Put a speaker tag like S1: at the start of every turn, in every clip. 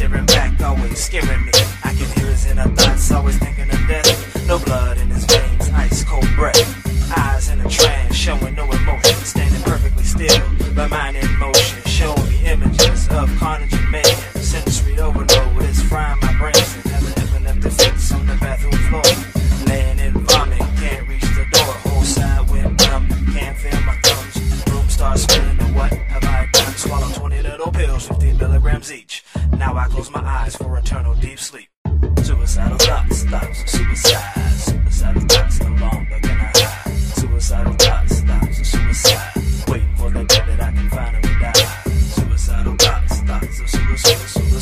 S1: Staring back, always scaring me. I can hear his inner thoughts, always thinking of death. No blood in eternal deep sleep. Suicidal thoughts, thoughts of suicide. Suicidal thoughts, no longer can I hide. Suicidal thoughts, thoughts of suicide. Waiting for the day that I can finally die. Suicidal thoughts, thoughts of suicide.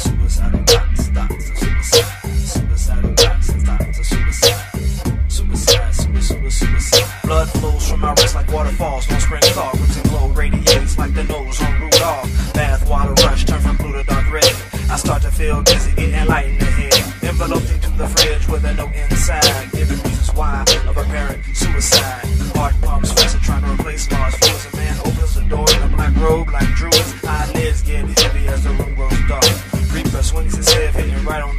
S1: Suicidal thoughts, thoughts of suicide. Suicidal thoughts, thoughts of suicide. Suicide, suicide, suicide. Blood flows from my wrist like waterfalls. No spring thaw. Crimson glow radiates like the nose on Rudolph. Light in the head. Enveloped into the fridge with a note inside, giving reasons why of apparent suicide. Heart pumps faster, trying to replace lost fluids. A man opens the door in a black robe like druids. Eyelids get heavy as the room grows dark. Reaper swings his head, hitting right on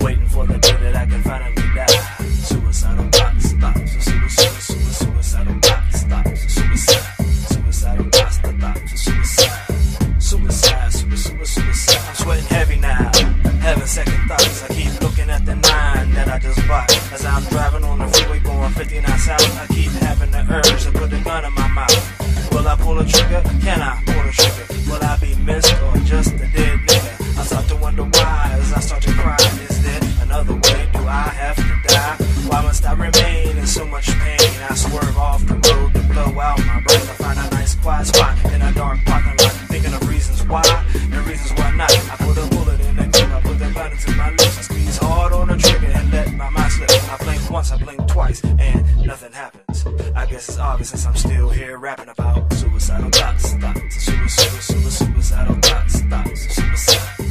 S1: Waiting for the day that I can finally die. Suicidal thoughts, thoughts of suicide. Suicidal thoughts of suicide. Suicidal thoughts of suicide. Suicide, suicide, suicide. I'm sweating heavy now. Having second thoughts. I keep looking at the nine that I just bought. As I'm driving on the freeway going 59 south, I keep having the urge to put the gun in my mouth. Will I pull a trigger? Can I pull the trigger? Will I spot in a dark parking lot, thinking of reasons why and reasons why not. I put a bullet in that gun, I put that gun into my lips, I squeeze hard on the trigger and let my mind slip. I blink once, I blink twice, and nothing happens. I guess it's obvious since I'm still here rapping about suicidal thoughts, thoughts, suicide, suicide, suicidal thoughts, thoughts, suicide.